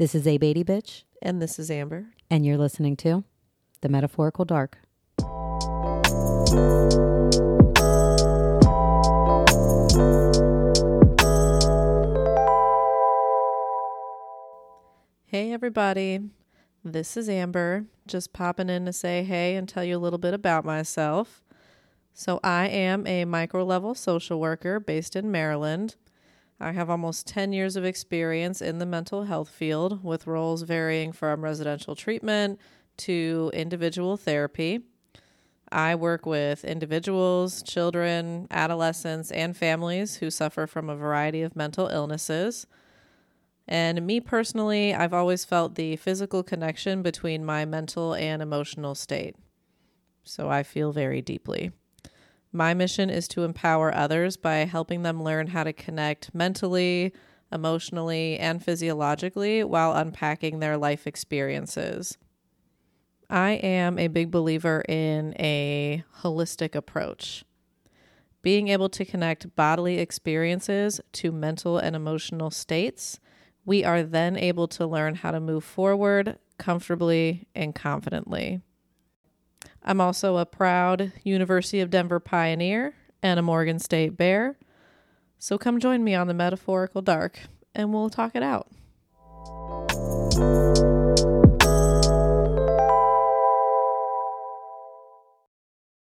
This is A Beatty Bitch, And this is Amber. and you're listening to The Metaphorical Dark. Hey, everybody. This is Amber. Just popping in to say hey and tell you a little bit about myself. So, I am a micro level social worker based in Maryland. I have almost 10 years of experience in the mental health field with roles varying from residential treatment to individual therapy. I work with individuals, children, adolescents, and families who suffer from a variety of mental illnesses. And me personally, I've always felt the physical connection between my mental and emotional state. So I feel very deeply. My mission is to empower others by helping them learn how to connect mentally, emotionally, and physiologically while unpacking their life experiences. I am a big believer in a holistic approach. Being able to connect bodily experiences to mental and emotional states, we are then able to learn how to move forward comfortably and confidently. I'm also a proud University of Denver pioneer and a Morgan State Bear. So come join me on the metaphorical dark and we'll talk it out.